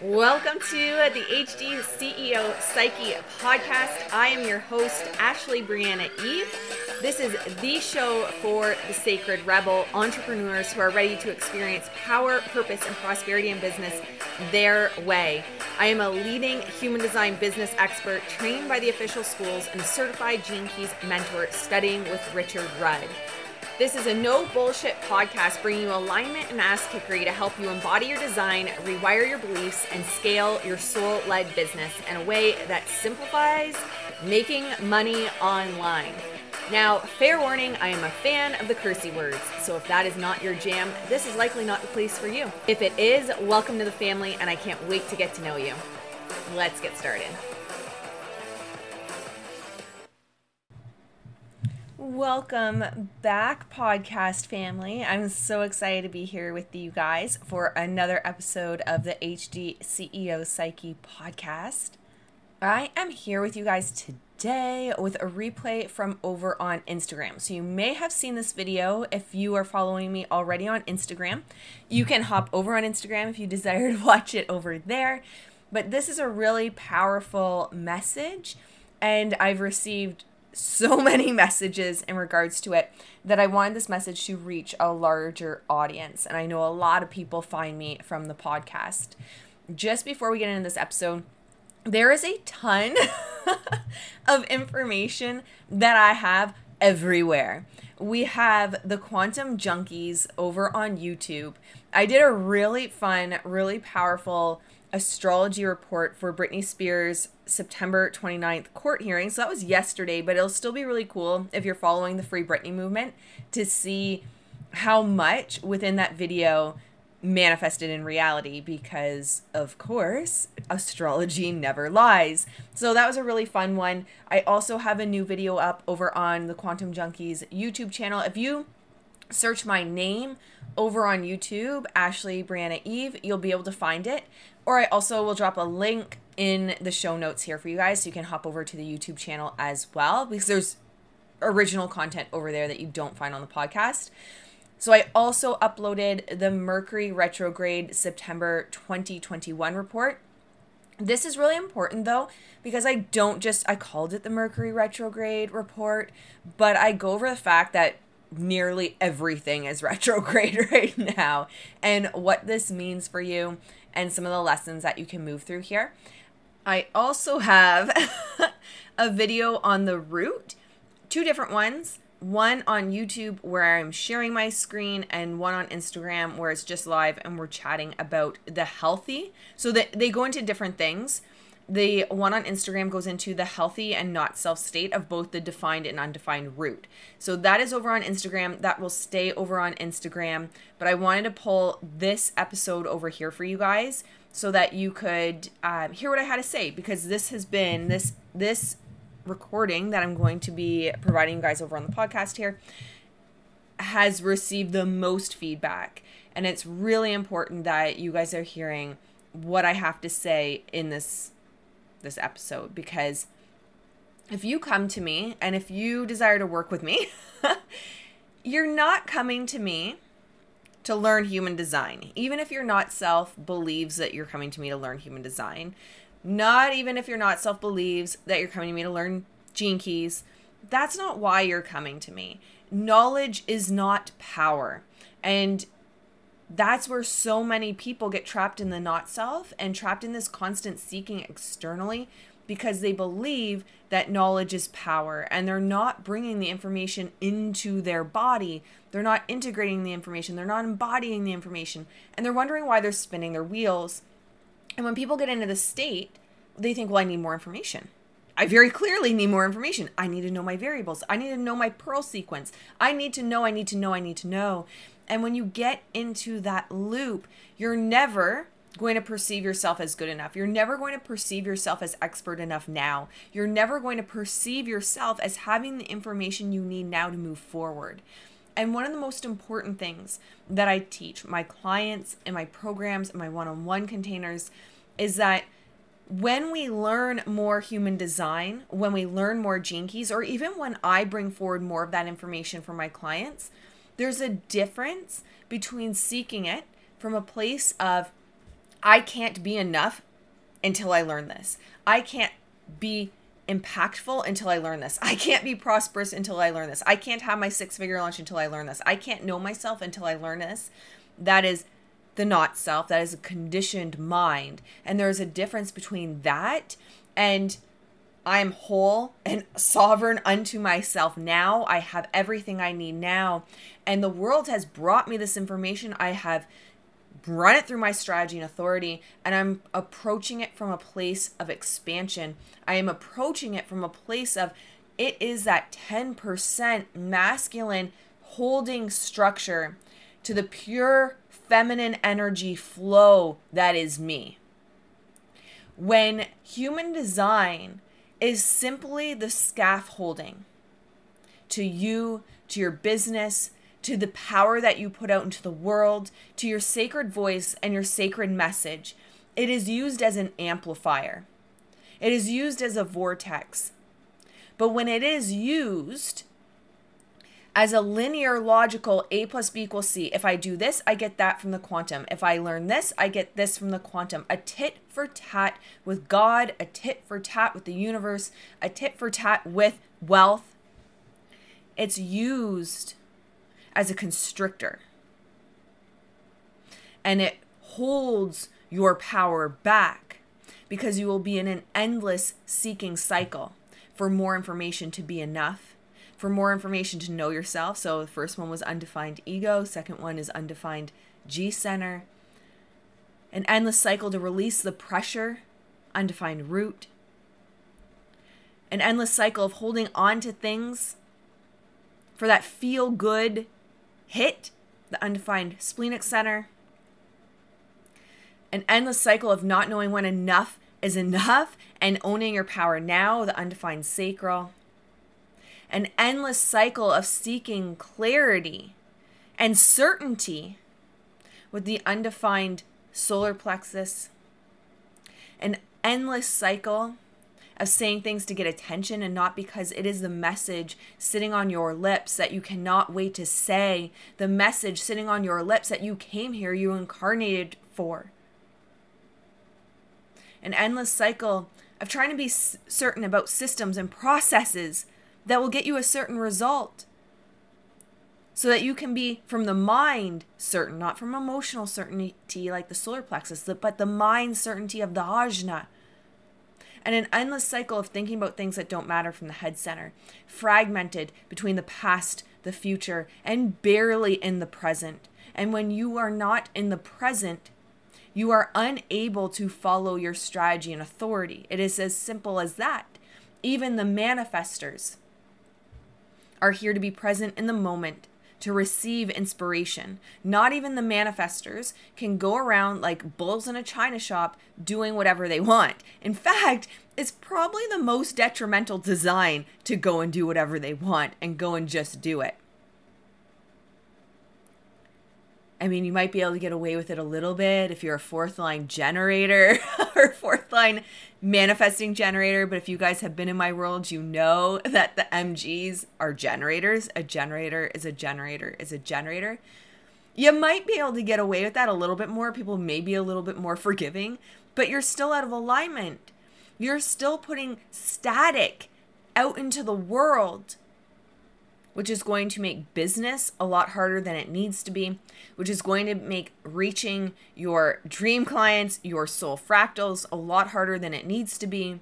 Welcome to the HD CEO Psyche podcast. I am your host, Ashley Brianna Eve. This is the show for the sacred rebel entrepreneurs who are ready to experience power, purpose, and prosperity in business their way. I am a leading human design business expert trained by the official schools and certified Gene Keys mentor studying with Richard Rudd. This is a no bullshit podcast bringing you alignment and ass kickery to help you embody your design, rewire your beliefs, and scale your soul led business in a way that simplifies making money online. Now, fair warning, I am a fan of the cursey words, so if that is not your jam, this is likely not the place for you. If it is, welcome to the family, and I can't wait to get to know you. Let's get started. Welcome back, podcast family. I'm so excited to be here with you guys for another episode of the HD CEO Psyche podcast. I am here with you guys today with a replay from over on Instagram. So, you may have seen this video if you are following me already on Instagram. You can hop over on Instagram if you desire to watch it over there. But this is a really powerful message, and I've received so many messages in regards to it that I wanted this message to reach a larger audience. And I know a lot of people find me from the podcast. Just before we get into this episode, there is a ton of information that I have everywhere. We have the Quantum Junkies over on YouTube. I did a really fun, really powerful astrology report for Britney Spears' September 29th court hearing. So that was yesterday, but it'll still be really cool if you're following the Free Britney movement to see how much within that video manifested in reality because of course astrology never lies. So that was a really fun one. I also have a new video up over on the quantum junkies youtube channel. If you search my name over on youtube ashley brianna eve you'll be able to find it. Or I also will drop a link in the show notes here for you guys so you can hop over to the YouTube channel as well because there's original content over there that you don't find on the podcast. So I also uploaded the Mercury retrograde September 2021 report. This is really important though because I don't just I called it the Mercury retrograde report, but I go over the fact that nearly everything is retrograde right now and what this means for you and some of the lessons that you can move through here. I also have a video on the root, two different ones. One on YouTube where I'm sharing my screen, and one on Instagram where it's just live and we're chatting about the healthy. So that they go into different things. The one on Instagram goes into the healthy and not self state of both the defined and undefined root. So that is over on Instagram. That will stay over on Instagram. But I wanted to pull this episode over here for you guys so that you could um, hear what I had to say because this has been this this recording that I'm going to be providing you guys over on the podcast here has received the most feedback. And it's really important that you guys are hearing what I have to say in this this episode because if you come to me and if you desire to work with me you're not coming to me to learn human design. Even if you're not self believes that you're coming to me to learn human design, not even if you're not self believes that you're coming to me to learn gene keys, that's not why you're coming to me. Knowledge is not power. And that's where so many people get trapped in the not self and trapped in this constant seeking externally because they believe that knowledge is power and they're not bringing the information into their body. They're not integrating the information. They're not embodying the information. And they're wondering why they're spinning their wheels. And when people get into this state, they think, well, I need more information. I very clearly need more information. I need to know my variables. I need to know my pearl sequence. I need to know, I need to know, I need to know. And when you get into that loop, you're never going to perceive yourself as good enough. You're never going to perceive yourself as expert enough now. You're never going to perceive yourself as having the information you need now to move forward. And one of the most important things that I teach my clients in my programs, in my one on one containers, is that when we learn more human design, when we learn more gene keys, or even when I bring forward more of that information for my clients, there's a difference between seeking it from a place of I can't be enough until I learn this. I can't be impactful until I learn this. I can't be prosperous until I learn this. I can't have my six figure launch until I learn this. I can't know myself until I learn this. That is the not self. That is a conditioned mind. And there's a difference between that and I am whole and sovereign unto myself now. I have everything I need now. And the world has brought me this information. I have run it through my strategy and authority, and I'm approaching it from a place of expansion. I am approaching it from a place of it is that 10% masculine holding structure to the pure feminine energy flow that is me. When human design is simply the scaffolding to you, to your business, to the power that you put out into the world, to your sacred voice and your sacred message. It is used as an amplifier, it is used as a vortex. But when it is used as a linear logical A plus B equals C, if I do this, I get that from the quantum. If I learn this, I get this from the quantum. A tit for tat with God, a tit for tat with the universe, a tit for tat with wealth. It's used as a constrictor. And it holds your power back because you will be in an endless seeking cycle for more information to be enough, for more information to know yourself. So the first one was undefined ego, second one is undefined G center. An endless cycle to release the pressure, undefined root. An endless cycle of holding on to things for that feel good hit the undefined splenic center. An endless cycle of not knowing when enough is enough and owning your power now, the undefined sacral. An endless cycle of seeking clarity and certainty with the undefined solar plexus. An endless cycle of saying things to get attention and not because it is the message sitting on your lips that you cannot wait to say, the message sitting on your lips that you came here, you incarnated for. An endless cycle of trying to be certain about systems and processes that will get you a certain result. So that you can be from the mind certain, not from emotional certainty like the solar plexus, but the mind certainty of the ajna and an endless cycle of thinking about things that don't matter from the head center, fragmented between the past, the future, and barely in the present. And when you are not in the present, you are unable to follow your strategy and authority. It is as simple as that. Even the manifestors are here to be present in the moment to receive inspiration. Not even the manifestors can go around like bulls in a china shop doing whatever they want. In fact, it's probably the most detrimental design to go and do whatever they want and go and just do it. I mean, you might be able to get away with it a little bit if you're a fourth line generator or fourth manifesting generator. But if you guys have been in my world, you know that the MGs are generators. A generator is a generator is a generator. You might be able to get away with that a little bit more. People may be a little bit more forgiving, but you're still out of alignment. You're still putting static out into the world which is going to make business a lot harder than it needs to be, which is going to make reaching your dream clients, your soul fractals, a lot harder than it needs to be,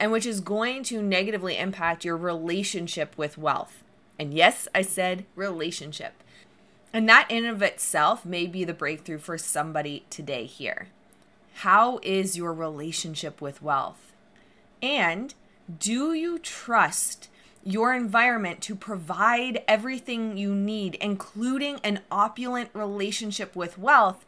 and which is going to negatively impact your relationship with wealth. And yes, I said relationship. And that in of itself may be the breakthrough for somebody today here. How is your relationship with wealth? And do you trust your environment to provide everything you need, including an opulent relationship with wealth,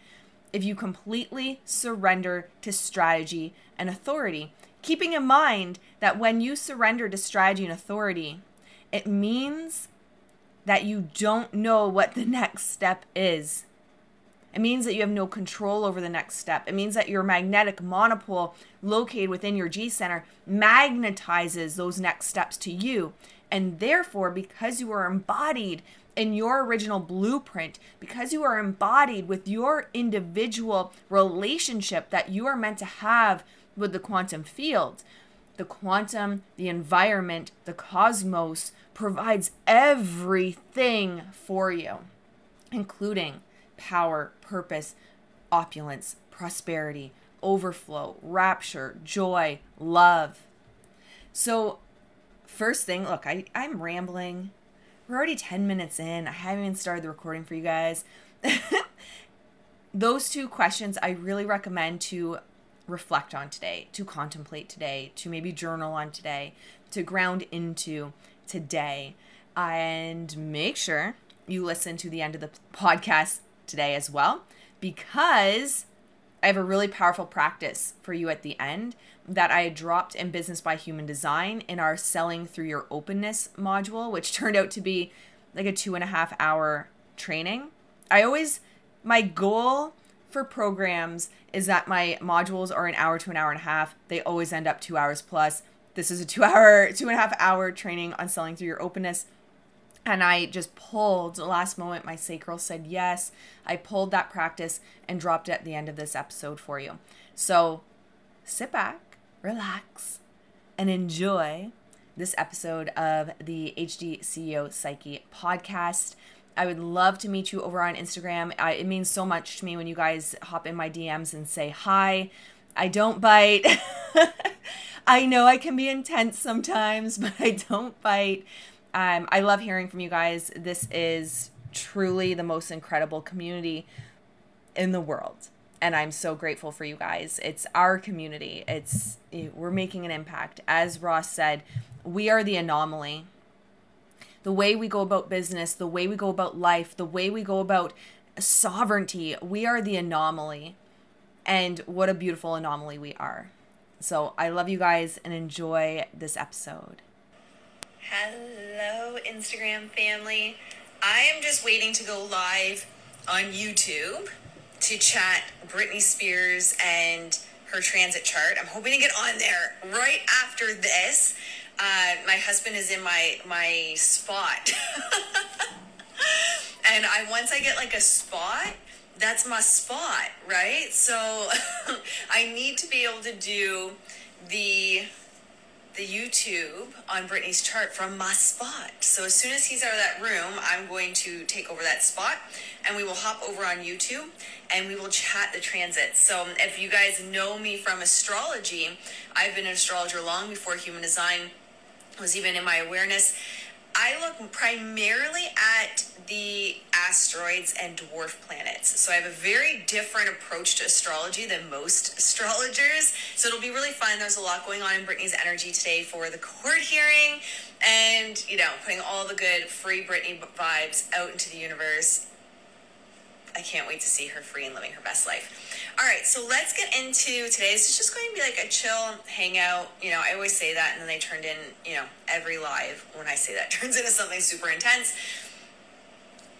if you completely surrender to strategy and authority. Keeping in mind that when you surrender to strategy and authority, it means that you don't know what the next step is. It means that you have no control over the next step. It means that your magnetic monopole located within your G center magnetizes those next steps to you. And therefore, because you are embodied in your original blueprint, because you are embodied with your individual relationship that you are meant to have with the quantum field. The quantum, the environment, the cosmos provides everything for you, including power, purpose, opulence, prosperity, overflow, rapture, joy, love. So, first thing, look, I, I'm rambling. We're already 10 minutes in. I haven't even started the recording for you guys. Those two questions I really recommend to reflect on today, to contemplate today, to maybe journal on today, to ground into today. And make sure you listen to the end of the podcast today as well, because I have a really powerful practice for you at the end that I dropped in Business by Human Design in our Selling Through Your Openness module, which turned out to be like a two and a half hour training. I always, my goal for programs is that my modules are an hour to an hour and a half. They always end up two hours plus. This is a two hour, two and a half hour training on selling through your openness. And I just pulled the last moment, my sacral said yes. I pulled that practice and dropped it at the end of this episode for you. So sit back, relax, and enjoy this episode of the HD CEO Psyche podcast. I would love to meet you over on Instagram. I, it means so much to me when you guys hop in my DMs and say hi. I don't bite. I know I can be intense sometimes, but I don't bite. Um, I love hearing from you guys. This is truly the most incredible community in the world. And I'm so grateful for you guys. It's our community. It's we're making an impact. As Ross said, we are the anomaly. The way we go about business, the way we go about life, the way we go about sovereignty, we are the anomaly. And what a beautiful anomaly we are. So I love you guys and enjoy this episode. Hello, Instagram family. I am just waiting to go live on YouTube to chat Britney Spears and her transit chart. I'm hoping to get on there right after this. Uh, my husband is in my my spot, and I once I get like a spot, that's my spot, right? So I need to be able to do the the YouTube on Britney's chart from my spot. So as soon as he's out of that room, I'm going to take over that spot and we will hop over on YouTube and we will chat the transits. So if you guys know me from astrology, I've been an astrologer long before human design was even in my awareness. I look primarily at the asteroids and dwarf planets. So I have a very different approach to astrology than most astrologers. So it'll be really fun. There's a lot going on in Britney's energy today for the court hearing and, you know, putting all the good free Britney vibes out into the universe. I can't wait to see her free and living her best life. All right, so let's get into today. This is just going to be like a chill hangout. You know, I always say that, and then they turned in, you know, every live when I say that turns into something super intense.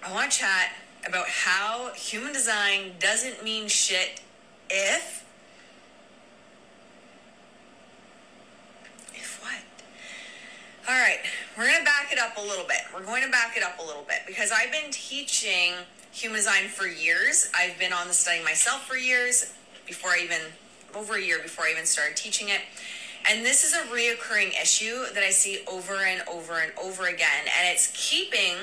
I want to chat about how human design doesn't mean shit if. If what? All right, we're going to back it up a little bit. We're going to back it up a little bit because I've been teaching design for years. I've been on the study myself for years, before I even, over a year before I even started teaching it. And this is a reoccurring issue that I see over and over and over again. And it's keeping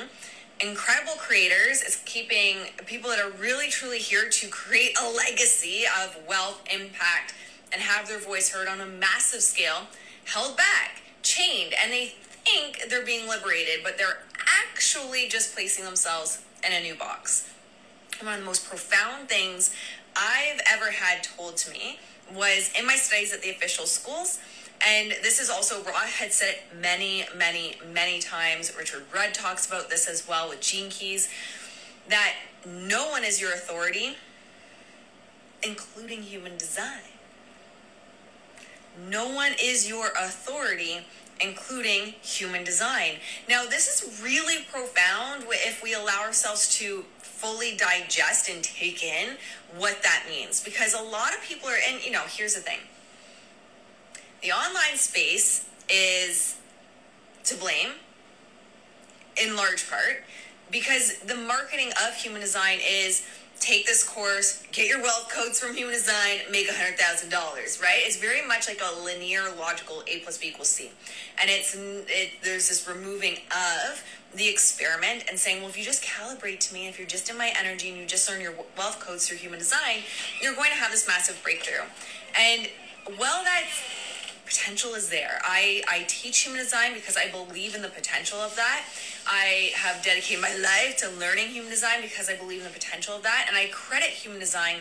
incredible creators, it's keeping people that are really truly here to create a legacy of wealth, impact, and have their voice heard on a massive scale held back, chained, and they think they're being liberated, but they're actually just placing themselves in a new box. One of the most profound things I've ever had told to me was in my studies at the official schools. And this is also, Ra had said it many, many, many times. Richard Rudd talks about this as well with Gene Keys that no one is your authority, including human design. No one is your authority, including human design. Now, this is really profound if we allow ourselves to fully digest and take in what that means because a lot of people are and you know here's the thing the online space is to blame in large part because the marketing of human design is take this course, get your wealth codes from human design, make a hundred thousand dollars, right? It's very much like a linear, logical A plus B equals C, and it's it, there's this removing of the experiment and saying, well, if you just calibrate to me, if you're just in my energy and you just learn your wealth codes through human design, you're going to have this massive breakthrough. And well, that potential is there. I, I teach human design because I believe in the potential of that. I have dedicated my life to learning human design because I believe in the potential of that. And I credit human design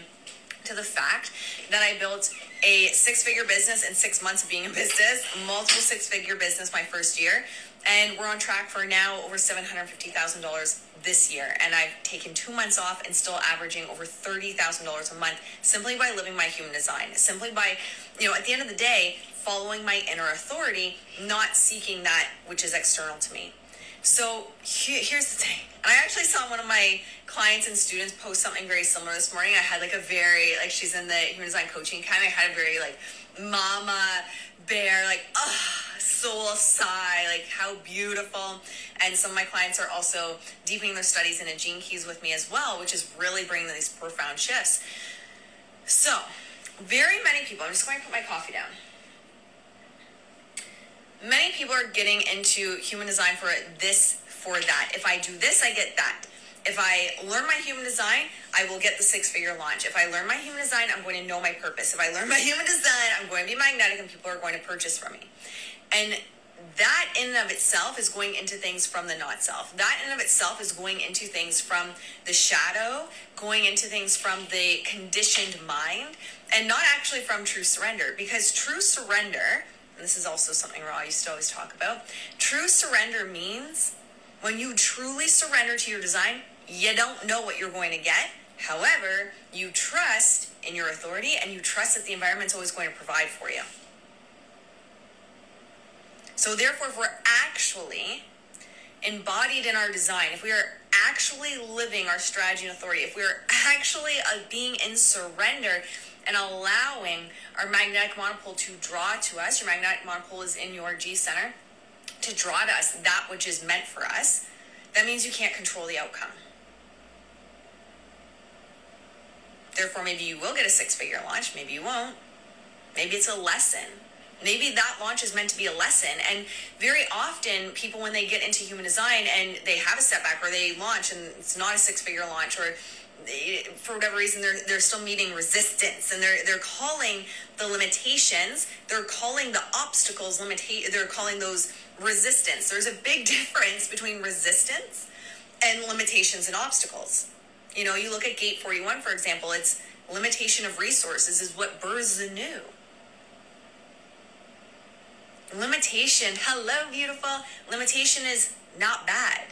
to the fact that I built a six figure business in six months of being in business, multiple six figure business my first year. And we're on track for now over $750,000 this year. And I've taken two months off and still averaging over $30,000 a month simply by living my human design. Simply by, you know, at the end of the day, following my inner authority, not seeking that which is external to me. So here's the thing. And I actually saw one of my clients and students post something very similar this morning. I had like a very, like she's in the human design coaching kind of had a very like mama bear, like, ah, soul sigh, like how beautiful. And some of my clients are also deepening their studies in a gene keys with me as well, which is really bringing these profound shifts. So, very many people, I'm just going to put my coffee down many people are getting into human design for this, for that. If I do this, I get that. If I learn my human design, I will get the six figure launch. If I learn my human design, I'm going to know my purpose. If I learn my human design, I'm going to be magnetic and people are going to purchase from me. And that in and of itself is going into things from the not self. That in and of itself is going into things from the shadow, going into things from the conditioned mind, and not actually from true surrender. Because true surrender this is also something Ra used to always talk about. True surrender means when you truly surrender to your design, you don't know what you're going to get. However, you trust in your authority and you trust that the environment's always going to provide for you. So, therefore, if we're actually embodied in our design, if we are actually living our strategy and authority, if we are actually uh, being in surrender, and allowing our magnetic monopole to draw to us. Your magnetic monopole is in your G center to draw to us that which is meant for us. That means you can't control the outcome. Therefore, maybe you will get a six figure launch, maybe you won't. Maybe it's a lesson. Maybe that launch is meant to be a lesson. And very often, people, when they get into human design and they have a setback or they launch and it's not a six figure launch or for whatever reason they're they're still meeting resistance and they're they're calling the limitations they're calling the obstacles limitate they're calling those resistance. There's a big difference between resistance and limitations and obstacles. You know you look at gate 41 for example it's limitation of resources is what births the new. Limitation hello beautiful. Limitation is not bad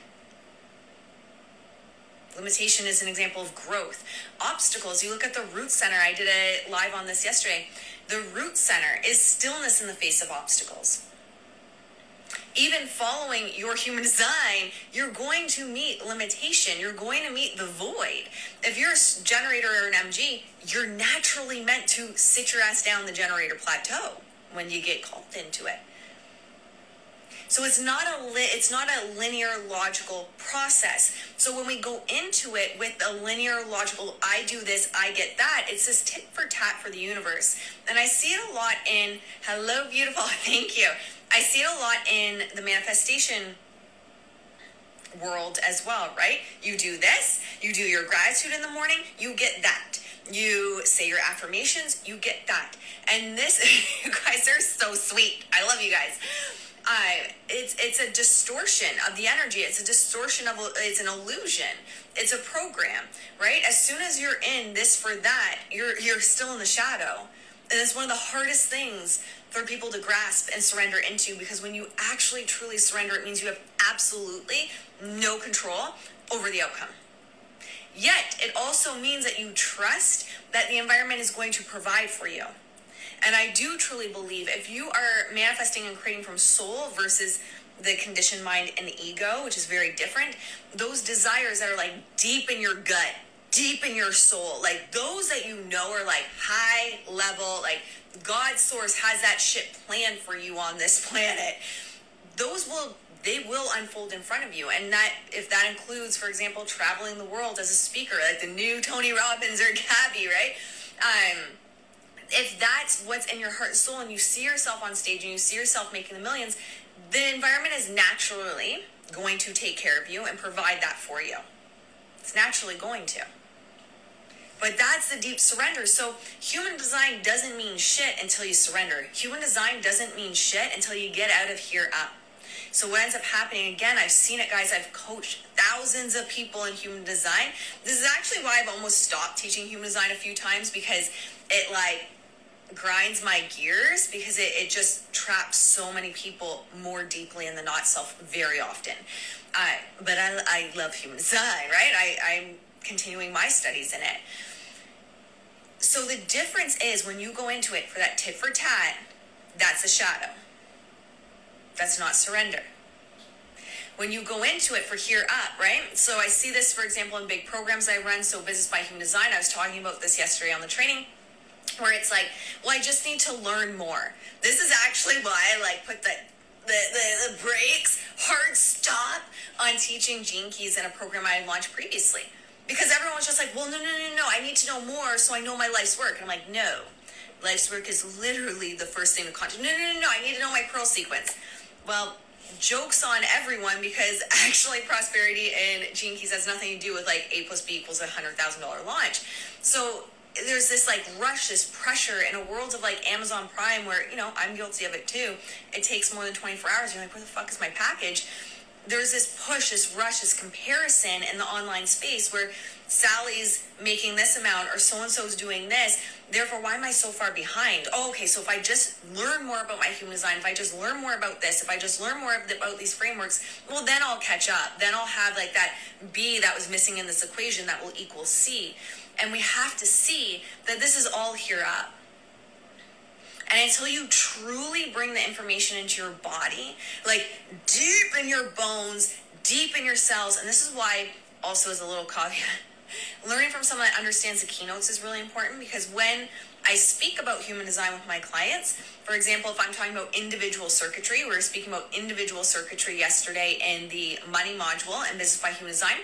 Limitation is an example of growth. Obstacles, you look at the root center. I did a live on this yesterday. The root center is stillness in the face of obstacles. Even following your human design, you're going to meet limitation. You're going to meet the void. If you're a generator or an MG, you're naturally meant to sit your ass down the generator plateau when you get called into it. So it's not a li- it's not a linear logical process. So when we go into it with a linear logical, I do this, I get that. It's this tit for tat for the universe, and I see it a lot in hello beautiful, thank you. I see it a lot in the manifestation world as well, right? You do this, you do your gratitude in the morning, you get that. You say your affirmations, you get that. And this, you guys are so sweet. I love you guys. I it's it's a distortion of the energy. It's a distortion of it's an illusion. It's a program, right? As soon as you're in this for that, you're you're still in the shadow. And it's one of the hardest things for people to grasp and surrender into because when you actually truly surrender, it means you have absolutely no control over the outcome. Yet, it also means that you trust that the environment is going to provide for you. And I do truly believe if you are manifesting and creating from soul versus the conditioned mind and ego, which is very different, those desires that are like deep in your gut, deep in your soul, like those that you know are like high level, like God's source has that shit planned for you on this planet, those will they will unfold in front of you. And that, if that includes, for example, traveling the world as a speaker, like the new Tony Robbins or Gabby, right? Um, if that's what's in your heart and soul and you see yourself on stage and you see yourself making the millions, the environment is naturally going to take care of you and provide that for you. It's naturally going to. But that's the deep surrender. So human design doesn't mean shit until you surrender. Human design doesn't mean shit until you get out of here up. So what ends up happening again, I've seen it guys, I've coached thousands of people in human design. This is actually why I've almost stopped teaching human design a few times because it like grinds my gears because it, it just traps so many people more deeply in the not self very often. Uh, but I, I love human design, right? I, I'm continuing my studies in it. So the difference is when you go into it for that tit for tat, that's a shadow. That's not surrender. When you go into it for here up, right? So I see this, for example, in big programs I run. So Business by Human Design, I was talking about this yesterday on the training where it's like, well, I just need to learn more. This is actually why I like put the the, the, the brakes, hard stop on teaching gene keys in a program I launched previously. Because everyone's just like, well, no, no, no, no, I need to know more so I know my life's work. And I'm like, no, life's work is literally the first thing to content. No, no, no, no, I need to know my pearl sequence. Well, jokes on everyone because actually prosperity and gene keys has nothing to do with like A plus B equals a hundred thousand dollar launch. So there's this like rush, this pressure in a world of like Amazon Prime where, you know, I'm guilty of it too. It takes more than 24 hours. You're like, where the fuck is my package? There's this push, this rush, this comparison in the online space where Sally's making this amount or so and so is doing this. Therefore, why am I so far behind? Oh, okay, so if I just learn more about my human design, if I just learn more about this, if I just learn more about these frameworks, well, then I'll catch up. Then I'll have like that B that was missing in this equation that will equal C. And we have to see that this is all here up. And until you truly bring the information into your body, like deep in your bones, deep in your cells, and this is why, also as a little caveat, learning from someone that understands the keynotes is really important because when I speak about human design with my clients, for example, if I'm talking about individual circuitry, we were speaking about individual circuitry yesterday in the money module and business by human design.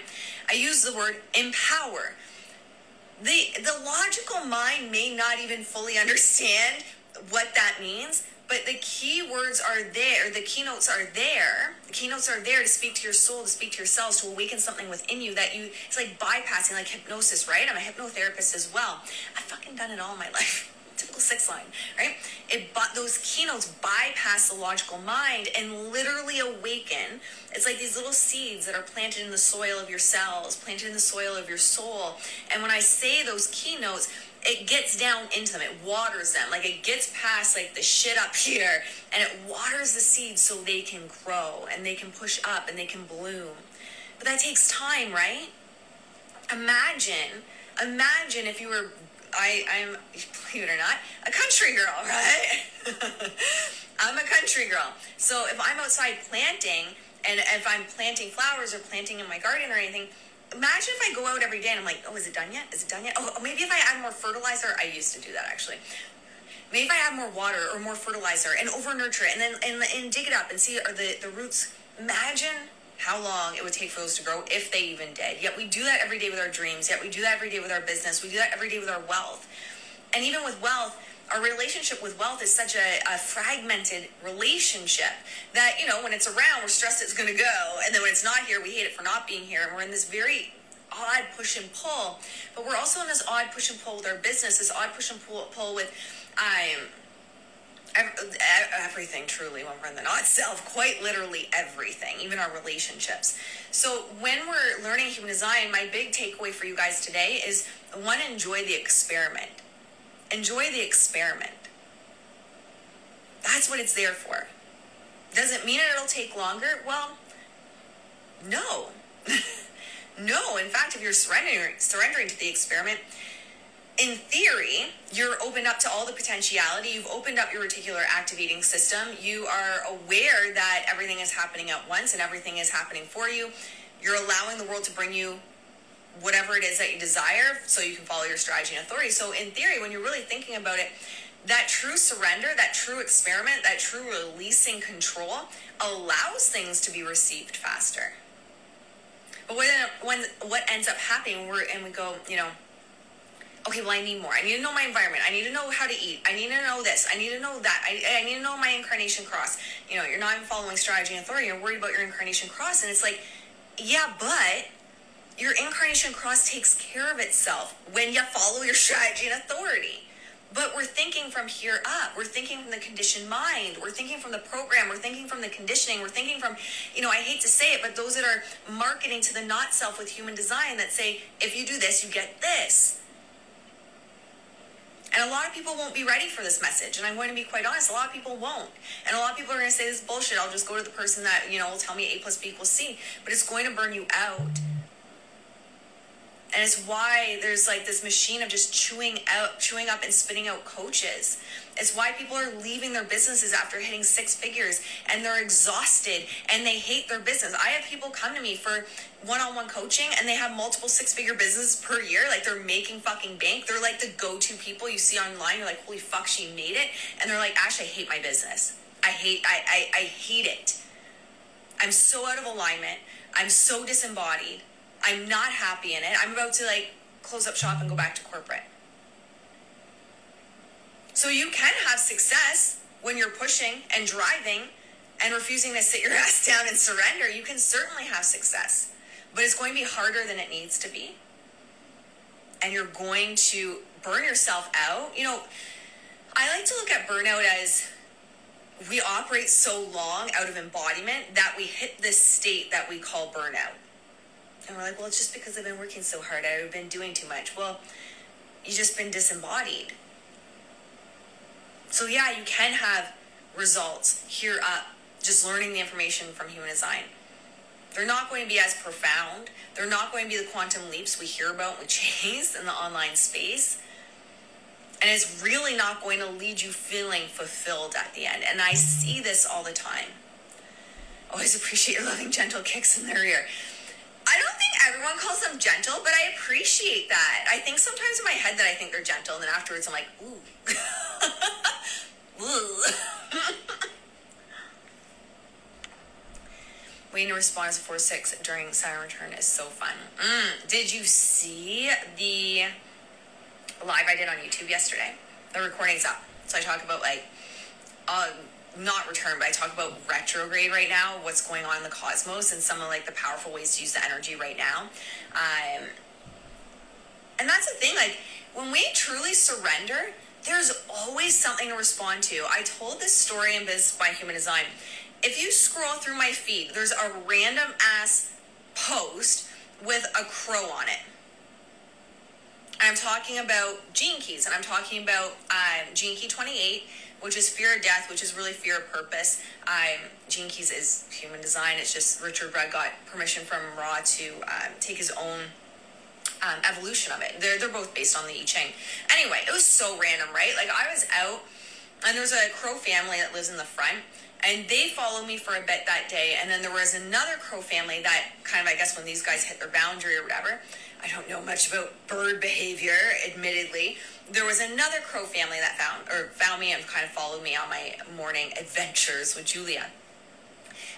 I use the word empower the the logical mind may not even fully understand what that means but the key words are there the keynotes are there. The keynotes are there to speak to your soul to speak to your cells to awaken something within you that you it's like bypassing like hypnosis right? I'm a hypnotherapist as well. I've fucking done it all my life. Typical six line, right? It but those keynotes bypass the logical mind and literally like these little seeds that are planted in the soil of your cells, planted in the soil of your soul. And when I say those keynotes, it gets down into them. It waters them. Like it gets past like the shit up here and it waters the seeds so they can grow and they can push up and they can bloom. But that takes time, right? Imagine, imagine if you were I, I'm, believe it or not, a country girl, right? I'm a country girl. So if I'm outside planting, and if I'm planting flowers or planting in my garden or anything, imagine if I go out every day and I'm like, oh, is it done yet? Is it done yet? Oh, oh maybe if I add more fertilizer, I used to do that actually. Maybe if I add more water or more fertilizer and over nurture it and then and, and dig it up and see are the, the roots. Imagine how long it would take for those to grow if they even did. Yet we do that every day with our dreams. Yet we do that every day with our business. We do that every day with our wealth. And even with wealth, our relationship with wealth is such a, a fragmented relationship that, you know, when it's around, we're stressed it's going to go. And then when it's not here, we hate it for not being here. And we're in this very odd push and pull. But we're also in this odd push and pull with our business, this odd push and pull, pull with, um, everything truly when we're in the not self quite literally everything even our relationships so when we're learning human design my big takeaway for you guys today is one enjoy the experiment enjoy the experiment that's what it's there for does it mean it'll take longer well no no in fact if you're surrendering surrendering to the experiment in theory, you're opened up to all the potentiality. You've opened up your reticular activating system. You are aware that everything is happening at once and everything is happening for you. You're allowing the world to bring you whatever it is that you desire so you can follow your strategy and authority. So, in theory, when you're really thinking about it, that true surrender, that true experiment, that true releasing control allows things to be received faster. But when, when what ends up happening, we're and we go, you know, okay, well, I need more. I need to know my environment. I need to know how to eat. I need to know this. I need to know that. I, I need to know my incarnation cross. You know, you're not even following strategy and authority. You're worried about your incarnation cross. And it's like, yeah, but your incarnation cross takes care of itself when you follow your strategy and authority. But we're thinking from here up. We're thinking from the conditioned mind. We're thinking from the program. We're thinking from the conditioning. We're thinking from, you know, I hate to say it, but those that are marketing to the not self with human design that say, if you do this, you get this. And a lot of people won't be ready for this message. And I'm going to be quite honest, a lot of people won't. And a lot of people are going to say this bullshit. I'll just go to the person that, you know, will tell me A plus B equals C. But it's going to burn you out. And it's why there's like this machine of just chewing out, chewing up and spitting out coaches. It's why people are leaving their businesses after hitting six figures and they're exhausted and they hate their business. I have people come to me for one on one coaching and they have multiple six figure businesses per year. Like they're making fucking bank. They're like the go to people you see online. You're like, holy fuck, she made it. And they're like, Ash, I hate my business. I hate, I, I, I hate it. I'm so out of alignment. I'm so disembodied. I'm not happy in it. I'm about to like close up shop and go back to corporate. So you can have success when you're pushing and driving and refusing to sit your ass down and surrender. You can certainly have success, but it's going to be harder than it needs to be. And you're going to burn yourself out. You know, I like to look at burnout as we operate so long out of embodiment that we hit this state that we call burnout. And we're like, well, it's just because I've been working so hard. I've been doing too much. Well, you've just been disembodied. So yeah, you can have results here up just learning the information from human design. They're not going to be as profound. They're not going to be the quantum leaps we hear about we chase in the online space. And it's really not going to lead you feeling fulfilled at the end. And I see this all the time. Always appreciate your loving, gentle kicks in their ear. Everyone calls them gentle, but I appreciate that. I think sometimes in my head that I think they're gentle, and then afterwards I'm like, ooh. Waiting to respond as 4 6 during Saturn return is so fun. Mm. Did you see the live I did on YouTube yesterday? The recording's up. So I talk about like, um, not return, but I talk about retrograde right now, what's going on in the cosmos, and some of like the powerful ways to use the energy right now. Um, and that's the thing, like when we truly surrender, there's always something to respond to. I told this story in Biz by Human Design. If you scroll through my feed, there's a random ass post with a crow on it. I'm talking about gene keys, and I'm talking about um, gene key 28, which is fear of death, which is really fear of purpose. Um, gene keys is human design. It's just Richard Rudd got permission from Ra to um, take his own um, evolution of it. They're, they're both based on the I Ching. Anyway, it was so random, right? Like I was out and there's a crow family that lives in the front and they followed me for a bit that day. And then there was another crow family that kind of, I guess, when these guys hit their boundary or whatever, I don't know much about bird behavior, admittedly. There was another crow family that found or found me and kind of followed me on my morning adventures with Julia.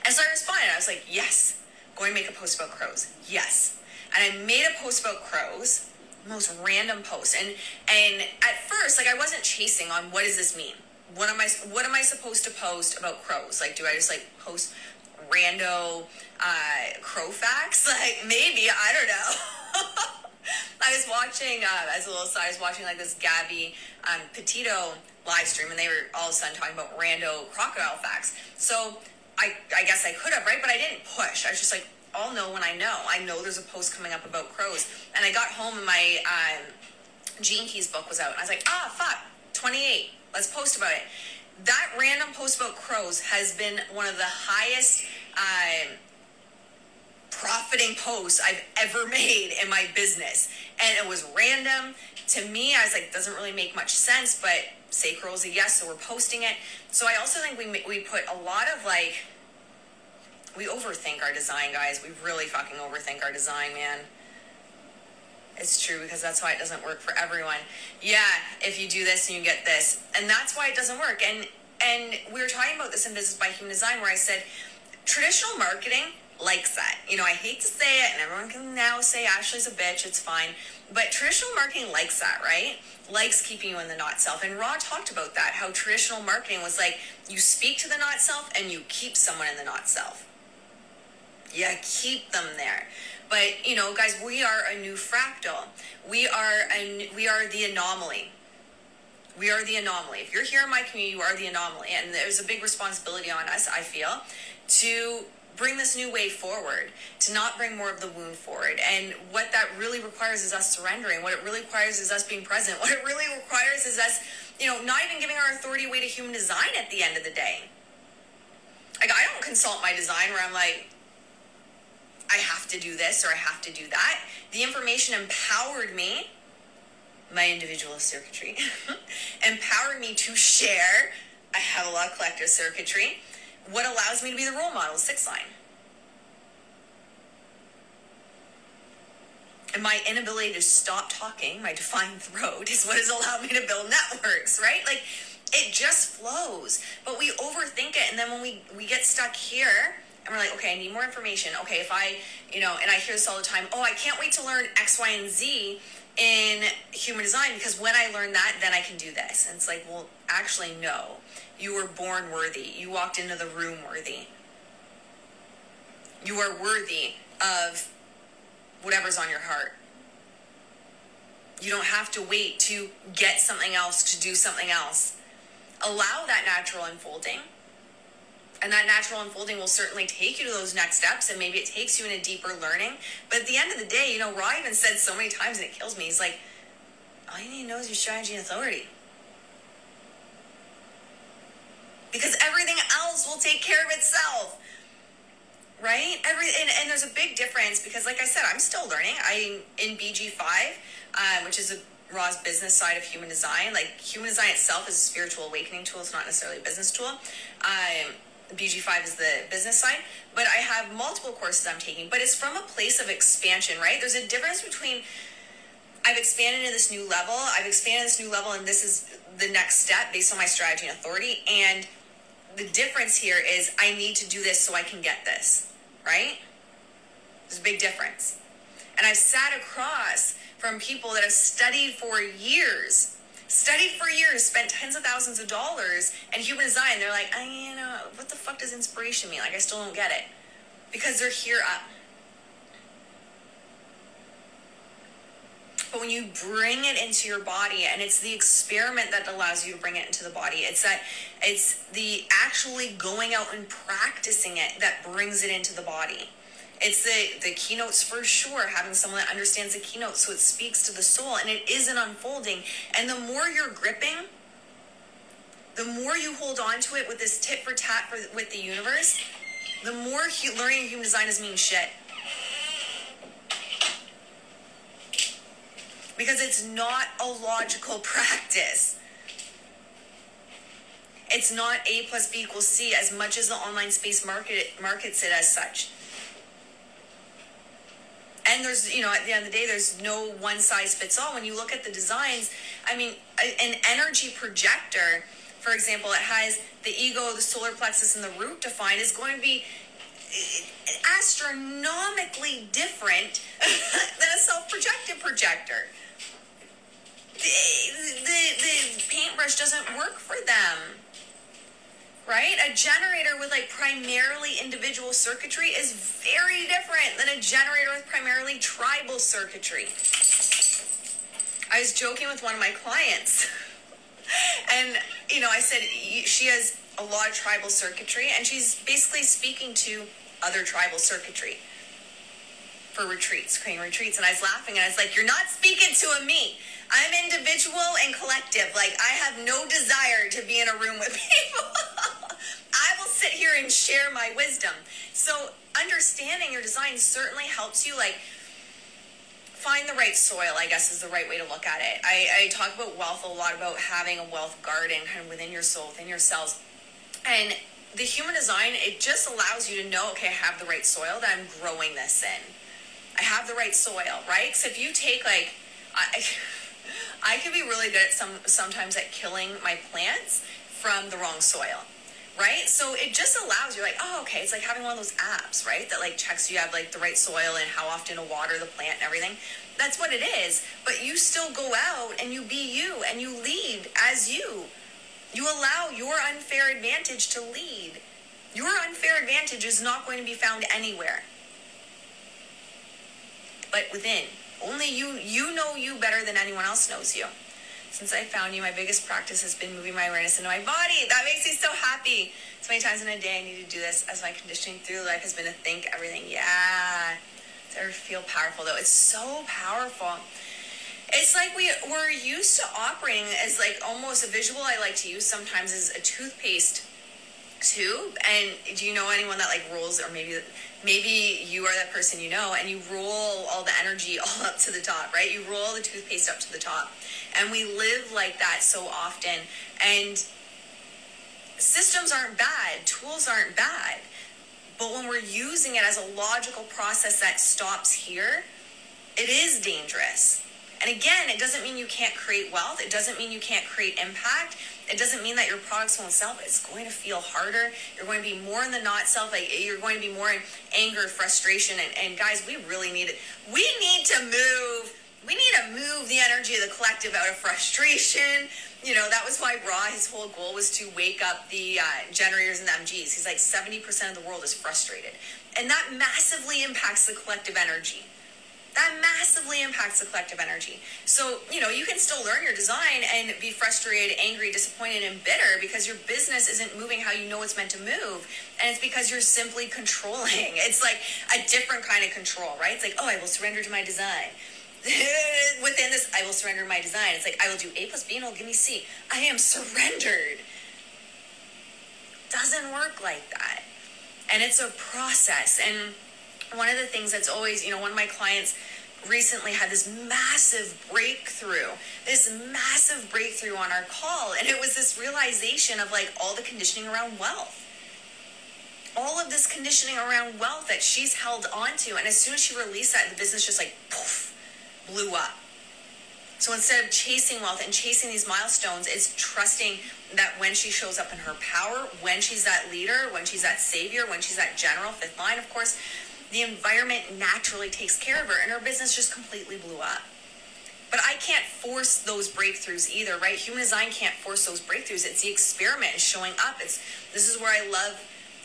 And so I responded. I was like, yes, going to make a post about crows. Yes and I made a post about crows, most random post. And and at first, like I wasn't chasing on what does this mean? What am I what am I supposed to post about crows? Like do I just like post rando uh, crow facts? Like maybe I don't know. I was watching uh, as a little side. I was watching like this Gabby um, Petito live stream, and they were all of a sudden talking about rando crocodile facts. So I I guess I could have right, but I didn't push. I was just like, I'll know when I know. I know there's a post coming up about crows. And I got home and my um, Gene Keys book was out. And I was like, ah, fuck, 28. Let's post about it. That random post about crows has been one of the highest um, profiting posts I've ever made in my business. And it was random. To me, I was like, doesn't really make much sense, but sacral is a yes, so we're posting it. So I also think we, we put a lot of like, we overthink our design, guys. We really fucking overthink our design, man. it's true because that's why it doesn't work for everyone. Yeah, if you do this and you get this. And that's why it doesn't work. And and we were talking about this in Business by Human Design where I said traditional marketing likes that. You know, I hate to say it and everyone can now say Ashley's a bitch, it's fine. But traditional marketing likes that, right? Likes keeping you in the not self. And Ra talked about that, how traditional marketing was like you speak to the not self and you keep someone in the not self. Yeah, keep them there. But you know, guys, we are a new fractal. We are a, we are the anomaly. We are the anomaly. If you're here in my community, you are the anomaly, and there's a big responsibility on us. I feel to bring this new way forward, to not bring more of the wound forward. And what that really requires is us surrendering. What it really requires is us being present. What it really requires is us, you know, not even giving our authority away to human design at the end of the day. Like I don't consult my design where I'm like, I have to do this or I have to do that. The information empowered me, my individual circuitry, empowered me to share. I have a lot of collective circuitry. What allows me to be the role model, six line. And my inability to stop talking, my defined throat, is what has allowed me to build networks, right? Like it just flows. But we overthink it. And then when we, we get stuck here, and we're like, okay, I need more information. Okay, if I, you know, and I hear this all the time, oh, I can't wait to learn X, Y, and Z in human design because when I learn that, then I can do this. And it's like, well, actually, no. You were born worthy. You walked into the room worthy. You are worthy of whatever's on your heart. You don't have to wait to get something else to do something else. Allow that natural unfolding and that natural unfolding will certainly take you to those next steps and maybe it takes you in a deeper learning but at the end of the day you know Ra even said so many times and it kills me he's like all you need to know is your strategy and authority because everything else will take care of itself right every and, and there's a big difference because like i said i'm still learning i'm in bg5 uh, which is a Ra's business side of human design. Like human design itself is a spiritual awakening tool. It's not necessarily a business tool. Um, BG5 is the business side, but I have multiple courses I'm taking, but it's from a place of expansion, right? There's a difference between I've expanded to this new level, I've expanded this new level, and this is the next step based on my strategy and authority. And the difference here is I need to do this so I can get this, right? There's a big difference. And I've sat across from people that have studied for years studied for years, spent tens of thousands of dollars, and human design, they're like, I, you know, what the fuck does inspiration mean? Like, I still don't get it. Because they're here up. But when you bring it into your body, and it's the experiment that allows you to bring it into the body, it's that it's the actually going out and practicing it that brings it into the body. It's the the keynotes for sure, having someone that understands the keynotes so it speaks to the soul and it is an unfolding. And the more you're gripping, the more you hold on to it with this tit for tat for, with the universe, the more hu- learning human design is mean shit. Because it's not a logical practice. It's not A plus B equals C as much as the online space market markets it as such. And there's you know at the end of the day there's no one size fits all. When you look at the designs i mean an energy projector for example it has the ego the solar plexus and the root defined is going to be eh, astronomically different than a self-projected projector. the, the, the paintbrush doesn't work for them right? A generator with like primarily individual circuitry is very different than a generator with primarily tribal circuitry. I was joking with one of my clients, and you know, I said she has a lot of tribal circuitry, and she's basically speaking to other tribal circuitry for retreats, creating retreats. And I was laughing, and I was like, "You're not speaking to a me. I'm individual and collective. Like I have no desire to be in a room with people." I will sit here and share my wisdom. So understanding your design certainly helps you like find the right soil, I guess is the right way to look at it. I, I talk about wealth a lot about having a wealth garden kind of within your soul, within your cells. And the human design, it just allows you to know, okay, I have the right soil that I'm growing this in. I have the right soil, right? So if you take like, I, I can be really good at some sometimes at killing my plants from the wrong soil right? So it just allows you like, oh, okay, it's like having one of those apps, right? That like checks you have like the right soil and how often to water the plant and everything. That's what it is. But you still go out and you be you and you lead as you. You allow your unfair advantage to lead. Your unfair advantage is not going to be found anywhere. But within. Only you you know you better than anyone else knows you. Since I found you, my biggest practice has been moving my awareness into my body. That makes me so happy. So many times in a day, I need to do this as my conditioning through life has been to think everything. Yeah. Does ever feel powerful though? It's so powerful. It's like we we're used to operating as like almost a visual I like to use sometimes is a toothpaste tube. And do you know anyone that like rolls or maybe maybe you are that person you know and you roll all the energy all up to the top, right? You roll the toothpaste up to the top. And we live like that so often. And systems aren't bad, tools aren't bad. But when we're using it as a logical process that stops here, it is dangerous. And again, it doesn't mean you can't create wealth. It doesn't mean you can't create impact. It doesn't mean that your products won't sell, but it's going to feel harder. You're going to be more in the not self. Like you're going to be more in anger, frustration, and, and guys, we really need it. We need to move we need to move the energy of the collective out of frustration. You know, that was why Ra, his whole goal was to wake up the uh, generators and the MGs. He's like 70% of the world is frustrated. And that massively impacts the collective energy. That massively impacts the collective energy. So, you know, you can still learn your design and be frustrated, angry, disappointed, and bitter because your business isn't moving how you know it's meant to move. And it's because you're simply controlling. It's like a different kind of control, right? It's like, oh, I will surrender to my design within this, I will surrender my design. It's like I will do A plus B and it'll give me C. I am surrendered. Doesn't work like that. And it's a process. And one of the things that's always, you know, one of my clients recently had this massive breakthrough, this massive breakthrough on our call. And it was this realization of like all the conditioning around wealth. All of this conditioning around wealth that she's held onto. And as soon as she released that, the business just like poof blew up. So instead of chasing wealth and chasing these milestones, it's trusting that when she shows up in her power, when she's that leader, when she's that savior, when she's that general, fifth line, of course, the environment naturally takes care of her and her business just completely blew up. But I can't force those breakthroughs either, right? Human design can't force those breakthroughs. It's the experiment showing up. It's this is where I love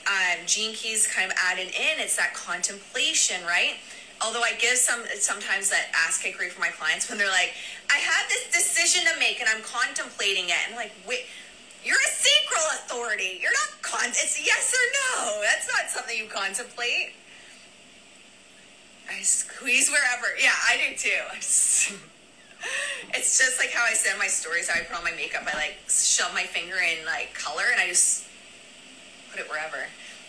um, Gene Keys kind of added in. It's that contemplation, right? although I give some sometimes that ask I create for my clients when they're like, I have this decision to make and I'm contemplating it. And like, wait, you're a sacral authority. You're not con. It's yes or no. That's not something you contemplate. I squeeze wherever. Yeah, I do too. it's just like how I send my stories. How I put on my makeup. I like shove my finger in like color and I just put it wherever.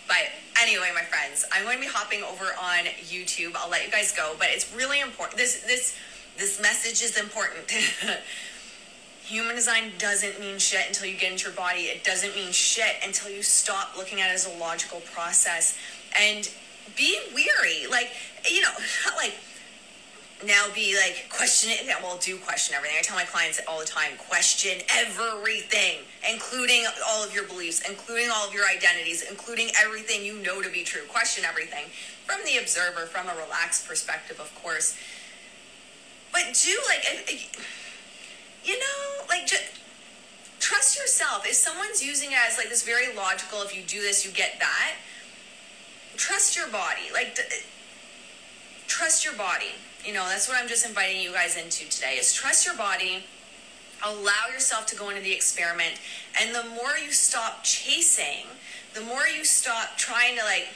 But anyway, my friends, I'm going to be hopping over on YouTube. I'll let you guys go, but it's really important. This this this message is important. Human design doesn't mean shit until you get into your body. It doesn't mean shit until you stop looking at it as a logical process and be weary. Like, you know, not like now be like question it yeah, well do question everything. I tell my clients all the time question everything including all of your beliefs including all of your identities including everything you know to be true. Question everything from the observer from a relaxed perspective of course. But do like you know like just trust yourself. If someone's using it as like this very logical if you do this you get that trust your body. Like trust your body you know, that's what I'm just inviting you guys into today is trust your body, allow yourself to go into the experiment, and the more you stop chasing, the more you stop trying to like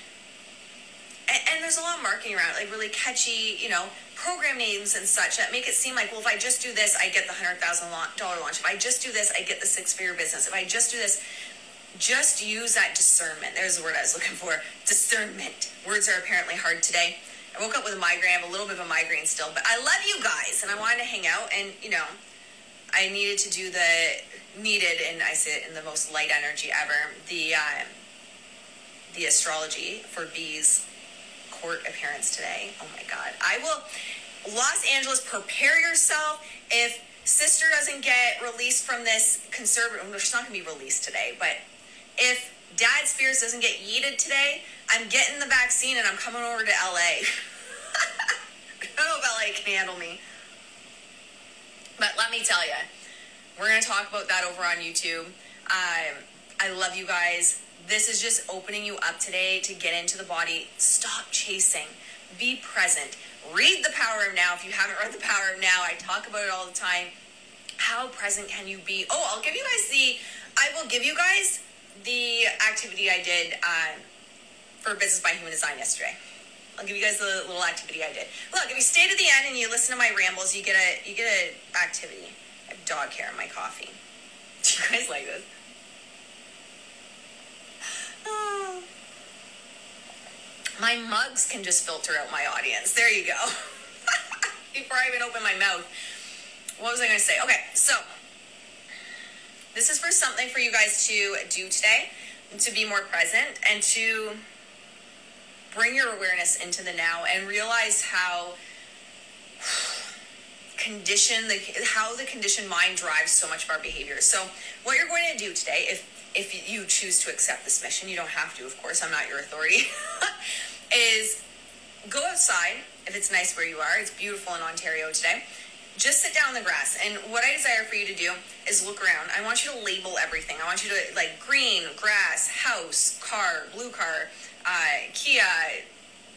and, and there's a lot of marketing around like really catchy, you know, program names and such that make it seem like, well, if I just do this, I get the hundred thousand dollar launch. If I just do this, I get the six figure business. If I just do this, just use that discernment. There's the word I was looking for. Discernment. Words are apparently hard today. I woke up with a migraine. I have a little bit of a migraine still, but I love you guys, and I wanted to hang out. And you know, I needed to do the needed, and I say it in the most light energy ever. The uh, the astrology for bees court appearance today. Oh my God. I will, Los Angeles, prepare yourself. If sister doesn't get released from this conservative, well, she's not going to be released today, but if Dad Spears doesn't get yeeted today, I'm getting the vaccine and I'm coming over to LA. I don't know if LA can handle me. But let me tell you, we're going to talk about that over on YouTube. Um, I love you guys. This is just opening you up today to get into the body. Stop chasing. Be present. Read The Power of Now. If you haven't read The Power of Now, I talk about it all the time. How present can you be? Oh, I'll give you guys the, I will give you guys the activity I did um, for Business by Human Design yesterday. I'll give you guys the little activity I did. Look, if you stay to the end and you listen to my rambles, you get a you get an activity. I have dog hair in my coffee. Do you guys like this? Oh. My mugs can just filter out my audience. There you go. Before I even open my mouth. What was I going to say? Okay, so this is for something for you guys to do today, to be more present and to bring your awareness into the now and realize how condition the how the conditioned mind drives so much of our behavior. So what you're going to do today, if if you choose to accept this mission, you don't have to, of course, I'm not your authority, is go outside if it's nice where you are. It's beautiful in Ontario today. Just sit down on the grass. And what I desire for you to do is look around. I want you to label everything. I want you to, like, green, grass, house, car, blue car, uh, Kia,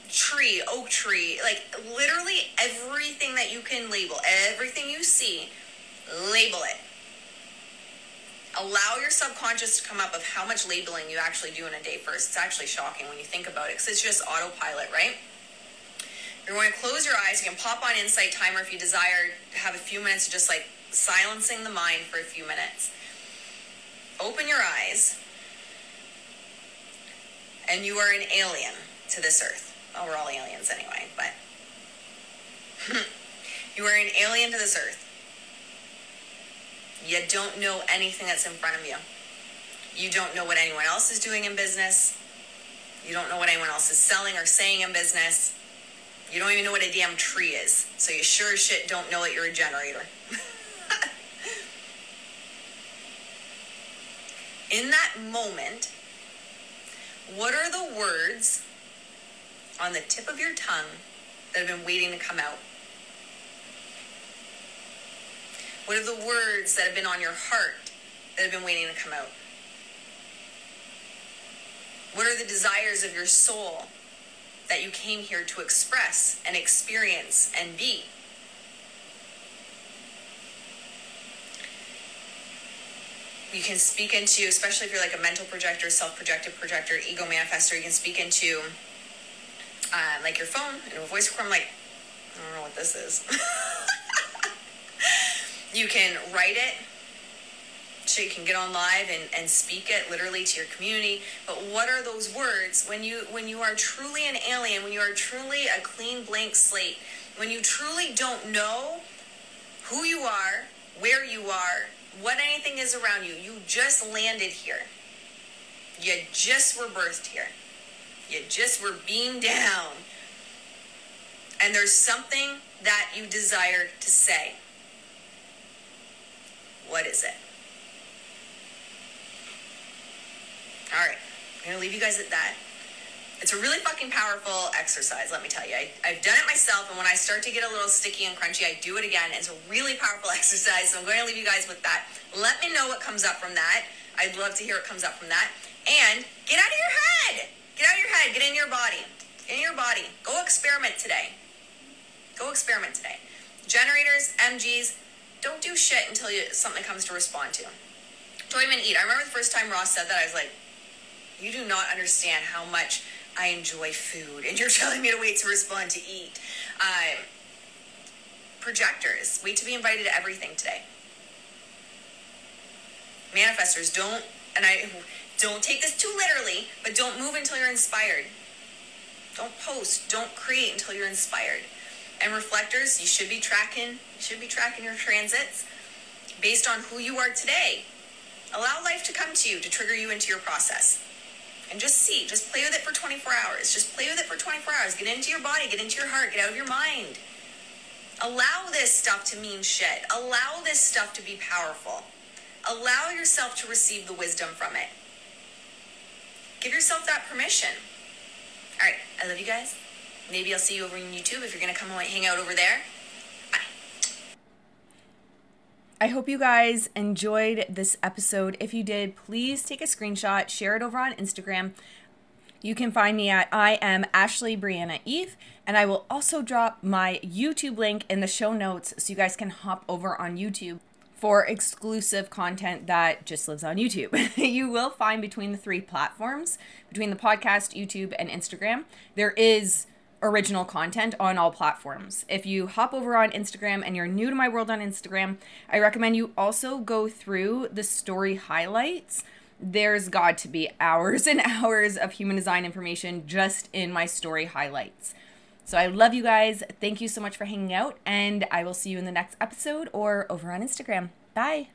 tree, oak tree, like literally everything that you can label, everything you see, label it. Allow your subconscious to come up of how much labeling you actually do in a day first. It's actually shocking when you think about it because it's just autopilot, right? You're going to close your eyes. You can pop on Insight Timer if you desire to have a few minutes of just like silencing the mind for a few minutes. Open your eyes and you are an alien to this earth. Well, we're all aliens anyway, but you are an alien to this earth. You don't know anything that's in front of you. You don't know what anyone else is doing in business. You don't know what anyone else is selling or saying in business. You don't even know what a damn tree is. So you sure as shit don't know that you're a generator. in that moment, what are the words on the tip of your tongue that have been waiting to come out? What are the words that have been on your heart that have been waiting to come out? What are the desires of your soul that you came here to express and experience and be? You can speak into, especially if you're like a mental projector, self-projected projector, ego manifestor, you can speak into uh, like your phone and a voice recorder. I'm like, I don't know what this is. you can write it so you can get on live and, and speak it literally to your community but what are those words when you when you are truly an alien when you are truly a clean blank slate when you truly don't know who you are where you are what anything is around you. You just landed here. You just were birthed here. You just were beamed down. And there's something that you desire to say. What is it? All right, I'm going to leave you guys at that. It's a really fucking powerful exercise, let me tell you. I, have done it myself, and when I start to get a little sticky and crunchy, I do it again. It's a really powerful exercise, so I'm going to leave you guys with that. Let me know what comes up from that. I'd love to hear what comes up from that. And get out of your head. Get out of your head. Get in your body. Get in your body. Go experiment today. Go experiment today. Generators, MGs, don't do shit until you, something comes to respond to. Don't even eat. I remember the first time Ra said that, I was like, you do not understand how much I enjoy food, and you're telling me to wait to respond to eat. Um, projectors, wait to be invited to everything today. Manifestors, don't, and I don't take this too literally, but don't move until you're inspired. Don't post, don't create until you're inspired. And reflectors, you should be tracking, you should be tracking your transits based on who you are today. Allow life to come to you to trigger you into your process. And just see. Just play with it for 24 hours. Just play with it for 24 hours. Get into your body, get into your heart, get out of your mind. Allow this stuff to mean shit. Allow this stuff to be powerful. Allow yourself to receive the wisdom from it. Give yourself that permission. All right, I love you guys. Maybe I'll see you over on YouTube if you're going to come and hang out over there. I hope you guys enjoyed this episode. If you did, please take a screenshot, share it over on Instagram. You can find me at I am Ashley Brianna Eve, and I will also drop my YouTube link in the show notes so you guys can hop over on YouTube for exclusive content that just lives on YouTube. you will find between the three platforms, between the podcast, YouTube, and Instagram, there is original content on all platforms. If you hop over on Instagram and you're new to my world on Instagram, I recommend you also go through the story highlights. There's got to be hours and hours of human design information just in my story highlights. So I love you guys. Thank you so much for hanging out, and I will see you in the next episode or over on Instagram. Bye.